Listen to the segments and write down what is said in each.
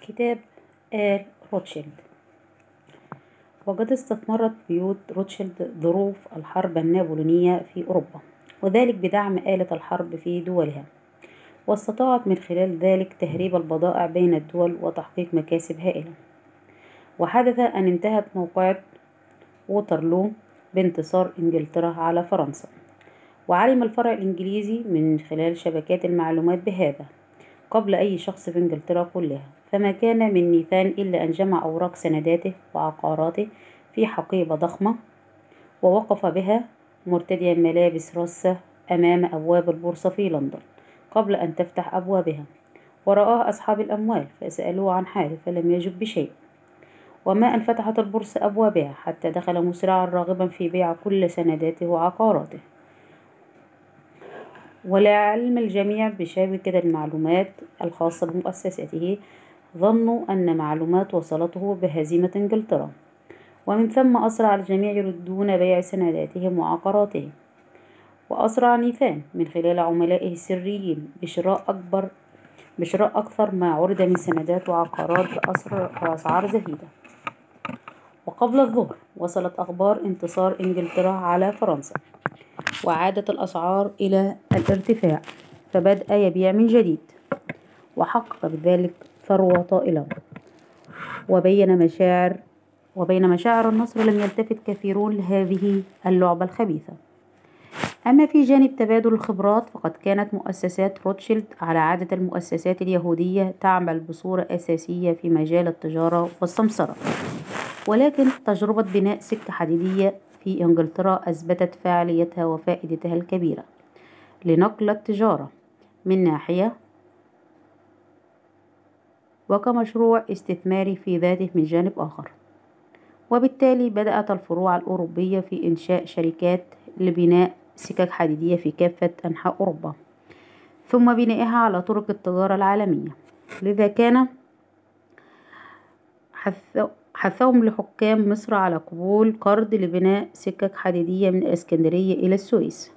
كتاب آل روتشيلد. وقد استثمرت بيوت روتشيلد ظروف الحرب النابليونية في أوروبا وذلك بدعم آلة الحرب في دولها واستطاعت من خلال ذلك تهريب البضائع بين الدول وتحقيق مكاسب هائلة. وحدث أن انتهت موقعة ووترلو بانتصار إنجلترا على فرنسا. وعلم الفرع الإنجليزي من خلال شبكات المعلومات بهذا قبل أي شخص في إنجلترا كلها. فما كان من نيثان إلا أن جمع أوراق سنداته وعقاراته في حقيبة ضخمة ووقف بها مرتديا ملابس رصة أمام أبواب البورصة في لندن قبل أن تفتح أبوابها. ورآه أصحاب الأموال فسألوه عن حاله فلم يجب بشيء. وما أن فتحت البورصة أبوابها حتى دخل مسرعا راغبا في بيع كل سنداته وعقاراته. ولعلم الجميع بشبكة المعلومات الخاصة بمؤسسته ظنوا أن معلومات وصلته بهزيمة إنجلترا. ومن ثم أسرع الجميع يردون بيع سنداتهم وعقاراتهم. وأسرع نيثان من خلال عملائه السريين بشراء أكبر بشراء أكثر ما عرض من سندات وعقارات بأسعار زهيدة. وقبل الظهر وصلت أخبار انتصار إنجلترا على فرنسا. وعادت الأسعار إلى الارتفاع فبدأ يبيع من جديد. وحقق بذلك ثروة طائلة وبين مشاعر وبين مشاعر النصر لم يلتفت كثيرون لهذه اللعبة الخبيثة. أما في جانب تبادل الخبرات فقد كانت مؤسسات روتشيلد على عادة المؤسسات اليهودية تعمل بصورة أساسية في مجال التجارة والسمسرة. ولكن تجربة بناء سكة حديدية في إنجلترا أثبتت فاعليتها وفائدتها الكبيرة. لنقل التجارة من ناحية وكمشروع استثماري في ذاته من جانب آخر. وبالتالي بدأت الفروع الأوروبية في إنشاء شركات لبناء سكك حديدية في كافة أنحاء أوروبا ثم بنائها على طرق التجارة العالمية. لذا كان حثهم لحكام مصر على قبول قرض لبناء سكك حديدية من الإسكندرية إلى السويس.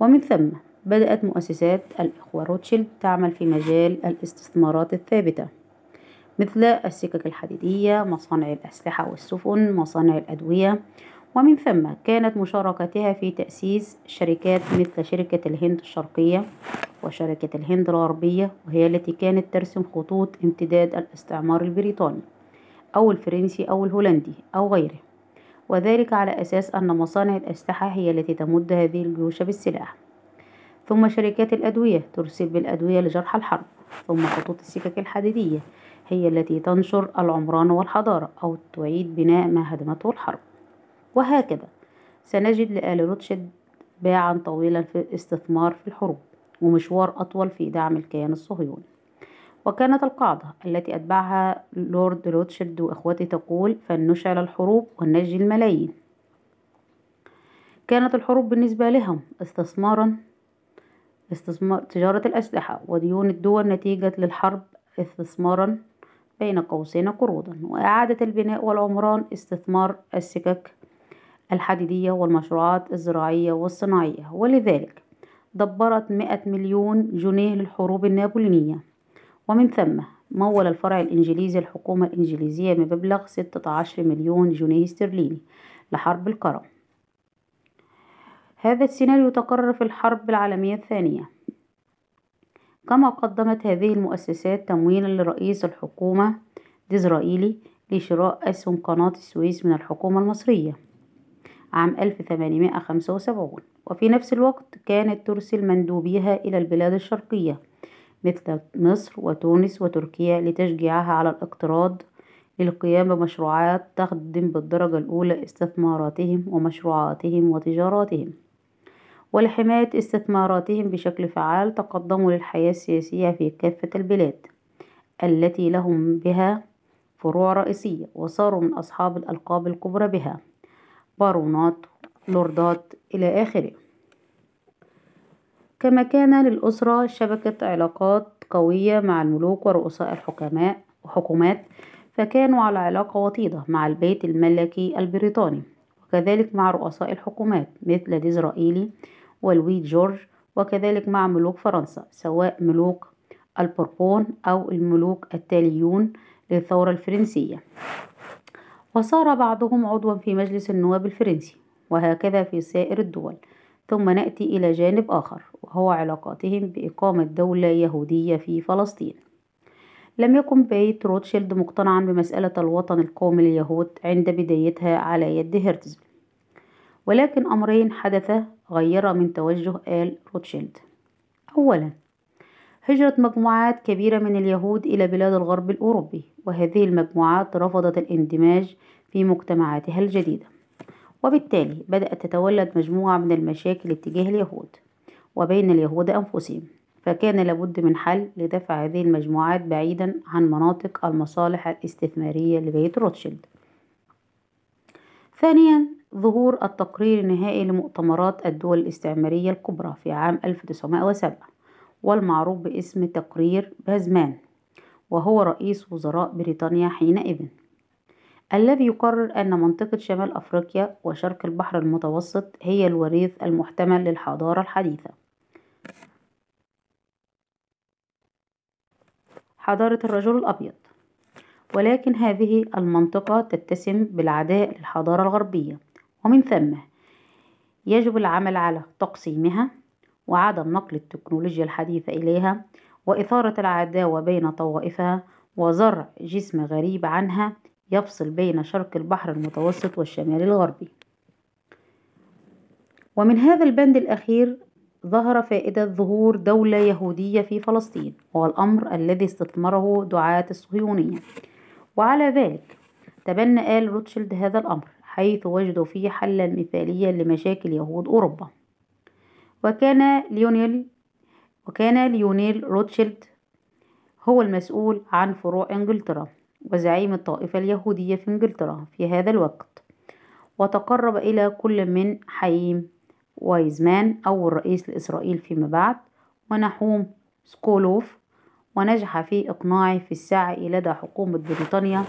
ومن ثم بدأت مؤسسات الإخوة روتشيلد تعمل في مجال الاستثمارات الثابتة مثل السكك الحديدية مصانع الأسلحة والسفن مصانع الأدوية. ومن ثم كانت مشاركتها في تأسيس شركات مثل شركة الهند الشرقية وشركة الهند الغربية وهي التي كانت ترسم خطوط امتداد الاستعمار البريطاني أو الفرنسي أو الهولندي أو غيره. وذلك على أساس أن مصانع الأسلحة هي التي تمد هذه الجيوش بالسلاح. ثم شركات الأدوية ترسل بالأدوية لجرحى الحرب ثم خطوط السكك الحديدية هي التي تنشر العمران والحضارة أو تعيد بناء ما هدمته الحرب. وهكذا سنجد لآل روتشيلد باعا طويلا في الاستثمار في الحروب ومشوار أطول في دعم الكيان الصهيوني. وكانت القاعدة التي أتبعها لورد روتشيلد وإخوته تقول فلنشعل الحروب ونجني الملايين كانت الحروب بالنسبة لهم استثمارا استثمار تجارة الأسلحة وديون الدول نتيجة للحرب استثمارا بين قوسين قروضا وإعادة البناء والعمران استثمار السكك الحديدية والمشروعات الزراعية والصناعية. ولذلك دبرت مئة مليون جنيه للحروب النابليونية ومن ثم مول الفرع الإنجليزي الحكومة الإنجليزية بمبلغ ستة عشر مليون جنيه استرليني لحرب الكرم هذا السيناريو تكرر في الحرب العالمية الثانية. كما قدمت هذه المؤسسات تمويلا لرئيس الحكومة ديزرائيلي لشراء أسهم قناة السويس من الحكومة المصرية عام 1875 وفي نفس الوقت كانت ترسل مندوبيها إلى البلاد الشرقية مثل مصر وتونس وتركيا لتشجيعها على الاقتراض للقيام بمشروعات تخدم بالدرجة الأولى استثماراتهم ومشروعاتهم وتجاراتهم. ولحماية استثماراتهم بشكل فعال تقدموا للحياة السياسية في كافة البلاد التي لهم بها فروع رئيسية وصاروا من أصحاب الألقاب الكبرى بها. بارونات لوردات إلى آخره. كما كان للأسرة شبكة علاقات قوية مع الملوك ورؤساء الحكماء وحكومات فكانوا على علاقة وطيدة مع البيت الملكي البريطاني وكذلك مع رؤساء الحكومات مثل ديزرائيلي ولويد جورج وكذلك مع ملوك فرنسا سواء ملوك البوربون أو الملوك التاليون للثورة الفرنسية. وصار بعضهم عضوا في مجلس النواب الفرنسي وهكذا في سائر الدول. ثم نأتي إلى جانب آخر وهو علاقاتهم بإقامة دولة يهودية في فلسطين. لم يكن بيت روتشيلد مقتنعا بمسألة الوطن القومي لليهود عند بدايتها على يد هرتزل ولكن أمرين حدثا غيرا من توجه آل روتشيلد. أولا هجرة مجموعات كبيرة من اليهود إلى بلاد الغرب الأوروبي وهذه المجموعات رفضت الاندماج في مجتمعاتها الجديدة. وبالتالي بدأت تتولد مجموعة من المشاكل اتجاه اليهود وبين اليهود أنفسهم فكان لابد من حل لدفع هذه المجموعات بعيدا عن مناطق المصالح الاستثمارية لبيت روتشيلد. ثانيا ظهور التقرير النهائي لمؤتمرات الدول الاستعمارية الكبرى في عام 1907 والمعروف باسم تقرير بازمان وهو رئيس وزراء بريطانيا حينئذ. الذي يقرر أن منطقة شمال أفريقيا وشرق البحر المتوسط هي الوريث المحتمل للحضارة الحديثة. حضارة الرجل الأبيض. ولكن هذه المنطقة تتسم بالعداء للحضارة الغربية. ومن ثم يجب العمل على تقسيمها وعدم نقل التكنولوجيا الحديثة إليها وإثارة العداوة بين طوائفها وزرع جسم غريب عنها يفصل بين شرق البحر المتوسط والشمال الغربي. ومن هذا البند الأخير ظهر فائدة ظهور دولة يهودية في فلسطين وهو الأمر الذي استثمره دعاة الصهيونية. وعلى ذلك تبنى آل روتشيلد هذا الأمر. حيث وجدوا فيه حلا مثاليا لمشاكل يهود أوروبا. وكان ليونيل وكان ليونيل روتشيلد هو المسؤول عن فروع إنجلترا وزعيم الطائفة اليهودية في إنجلترا في هذا الوقت وتقرب إلى كل من حييم وايزمان أول رئيس لإسرائيل فيما بعد ونحوم سكولوف ونجح في إقناعه في السعي لدى حكومة بريطانيا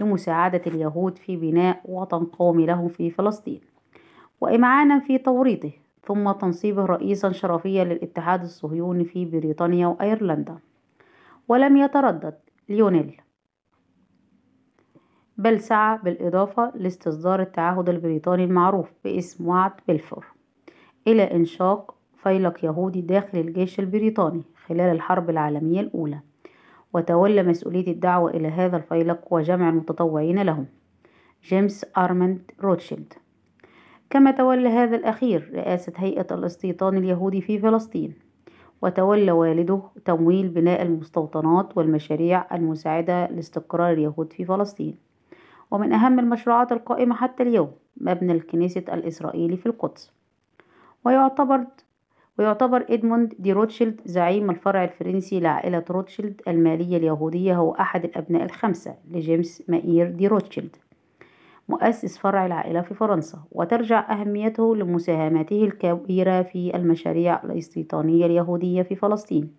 لمساعدة اليهود في بناء وطن قومي لهم في فلسطين. وإمعانا في توريطه تم تنصيبه رئيسا شرفيا للاتحاد الصهيوني في بريطانيا وأيرلندا. ولم يتردد ليونيل. بل سعى بالإضافة لاستصدار التعهد البريطاني المعروف باسم وعد بلفور إلى إنشاء فيلق يهودي داخل الجيش البريطاني خلال الحرب العالمية الأولى. وتولى مسؤولية الدعوة إلى هذا الفيلق وجمع المتطوعين لهم. جيمس أرمند روتشيلد. كما تولى هذا الأخير رئاسة هيئة الاستيطان اليهودي في فلسطين وتولى والده تمويل بناء المستوطنات والمشاريع المساعدة لاستقرار اليهود في فلسطين. ومن أهم المشروعات القائمة حتى اليوم مبنى الكنيست الإسرائيلي في القدس. ويعتبر ويعتبر إدموند دي روتشيلد زعيم الفرع الفرنسي لعائلة روتشيلد المالية اليهودية هو أحد الأبناء الخمسة لجيمس مائير دي روتشيلد مؤسس فرع العائلة في فرنسا. وترجع أهميته لمساهمته الكبيرة في المشاريع الاستيطانية اليهودية في فلسطين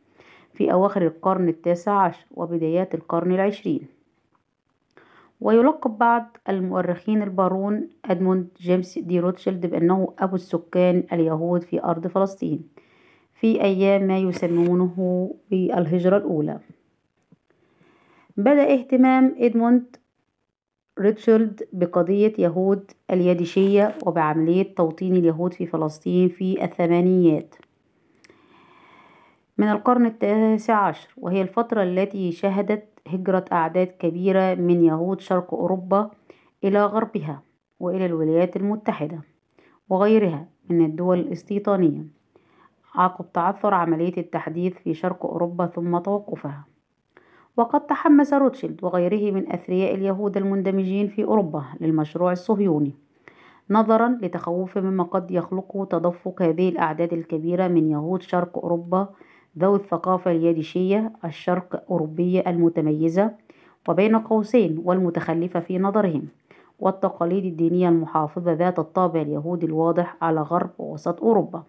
في أواخر القرن التاسع عشر وبدايات القرن العشرين. ويلقب بعض المؤرخين البارون أدموند جيمس دي روتشيلد بأنه أبو السكان اليهود في أرض فلسطين في أيام ما يسمونه بالهجرة الأولى. بدأ اهتمام إدموند روتشيلد بقضية يهود اليديشية وبعملية توطين اليهود في فلسطين في الثمانينيات من القرن التاسع عشر وهي الفترة التي شهدت هجرة أعداد كبيرة من يهود شرق أوروبا إلى غربها وإلى الولايات المتحدة وغيرها من الدول الاستيطانية عقب تعثر عملية التحديث في شرق أوروبا ثم توقفها. وقد تحمس روتشيلد وغيره من أثرياء اليهود المندمجين في أوروبا للمشروع الصهيوني نظرا لتخوف مما قد يخلقه تدفق هذه الأعداد الكبيرة من يهود شرق أوروبا ذوي الثقافة اليديشية الشرق أوروبية المتميزة وبين قوسين والمتخلفة في نظرهم والتقاليد الدينية المحافظة ذات الطابع اليهودي الواضح على غرب ووسط أوروبا.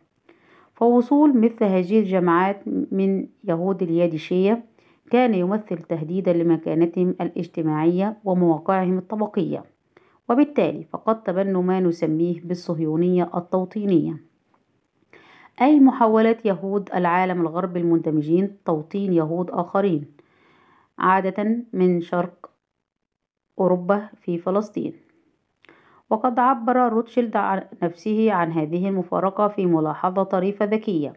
فوصول مثل هذه الجماعات من يهود الياديشية كان يمثل تهديدا لمكانتهم الاجتماعية ومواقعهم الطبقية. وبالتالي فقد تبنوا ما نسميه بالصهيونية التوطينية. أي محاولات يهود العالم الغربي المندمجين توطين يهود آخرين عادة من شرق أوروبا في فلسطين. وقد عبر روتشيلد عن نفسه عن هذه المفارقة في ملاحظة طريفة ذكية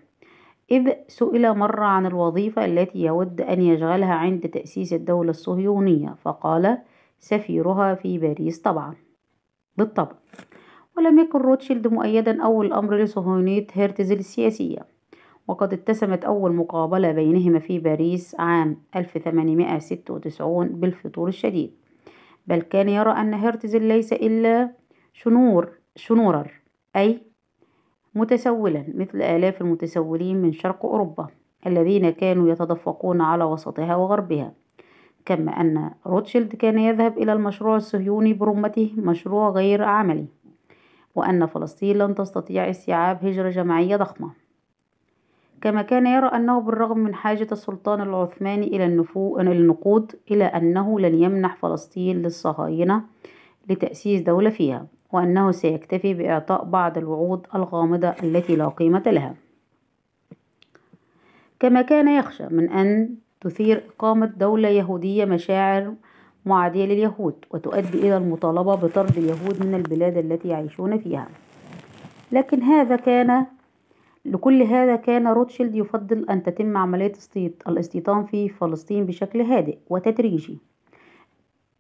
إذ سئل مرة عن الوظيفة التي يود أن يشغلها عند تأسيس الدولة الصهيونية فقال سفيرها في باريس طبعا. بالطبع. ولم يكن روتشيلد مؤيدا أول الأمر لصهيونية هرتزل السياسية. وقد اتسمت أول مقابلة بينهما في باريس عام 1896 بالفتور الشديد. بل كان يرى أن هرتزل ليس إلا شنور شنورر أي متسولا مثل آلاف المتسولين من شرق أوروبا الذين كانوا يتدفقون على وسطها وغربها. كما أن روتشيلد كان يذهب إلى المشروع الصهيوني برمته مشروع غير عملي. وأن فلسطين لن تستطيع استيعاب هجرة جماعية ضخمة. كما كان يرى أنه بالرغم من حاجة السلطان العثماني إلى النقود إلى أنه لن يمنح فلسطين للصهاينة لتأسيس دولة فيها وأنه سيكتفي بإعطاء بعض الوعود الغامضة التي لا قيمة لها. كما كان يخشى من أن تثير إقامة دولة يهودية مشاعر معادية لليهود وتؤدي إلى المطالبة بطرد اليهود من البلاد التي يعيشون فيها. لكن هذا كان لكل هذا كان روتشيلد يفضل أن تتم عملية الاستيطان في فلسطين بشكل هادئ وتدريجي.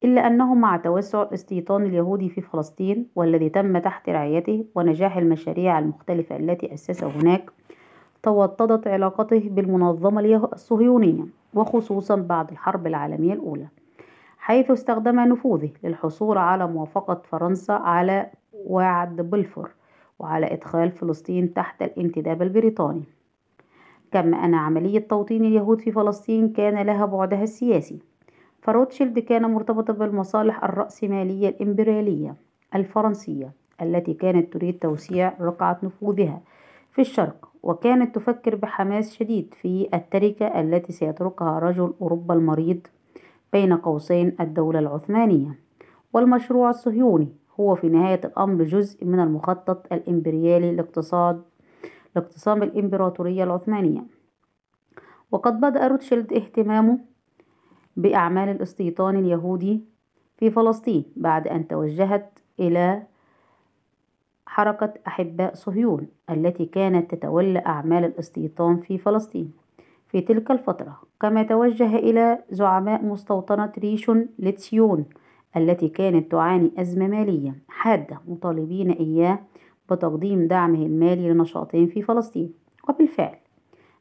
إلا أنه مع توسع الاستيطان اليهودي في فلسطين والذي تم تحت رعايته ونجاح المشاريع المختلفة التي أسسها هناك توطدت علاقته بالمنظمة الصهيونية وخصوصا بعد الحرب العالمية الأولى. حيث استخدم نفوذه للحصول على موافقة فرنسا على وعد بلفور وعلى إدخال فلسطين تحت الانتداب البريطاني. كما أن عملية توطين اليهود في فلسطين كان لها بعدها السياسي. فروتشيلد كان مرتبطا بالمصالح الرأسمالية الإمبريالية الفرنسية التي كانت تريد توسيع رقعة نفوذها في الشرق وكانت تفكر بحماس شديد في التركة التي سيتركها رجل أوروبا المريض بين قوسين الدولة العثمانية. والمشروع الصهيوني هو في نهاية الأمر جزء من المخطط الإمبريالي لاقتصاد لاقتصام الإمبراطورية العثمانية. وقد بدأ روتشيلد اهتمامه بأعمال الاستيطان اليهودي في فلسطين بعد أن توجهت إلى حركة أحباء صهيون التي كانت تتولى أعمال الاستيطان في فلسطين. في تلك الفترة كما توجه إلى زعماء مستوطنة ريشون لتسيون التي كانت تعاني أزمة مالية حادة مطالبين إياه بتقديم دعمه المالي لنشاطهم في فلسطين. وبالفعل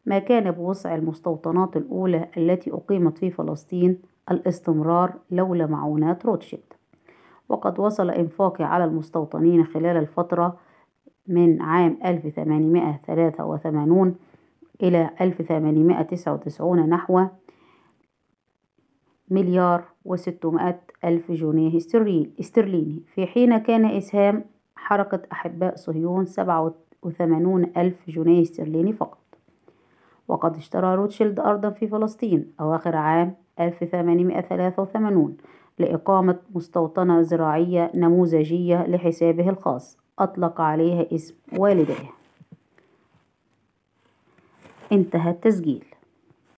ما كان بوسع المستوطنات الأولى التي أقيمت في فلسطين الاستمرار لولا معونات روتشيلد. وقد وصل إنفاقه على المستوطنين خلال الفترة من عام 1883 إلى 1899 نحو مليار وستمائة ألف جنيه استرليني. في حين كان إسهام حركة أحباء صهيون سبعة وثمانون ألف جنيه استرليني فقط. وقد اشترى روتشيلد أرضا في فلسطين أواخر عام 1883 لإقامة مستوطنة زراعية نموذجية لحسابه الخاص. أطلق عليها اسم والديه. انتهى التسجيل.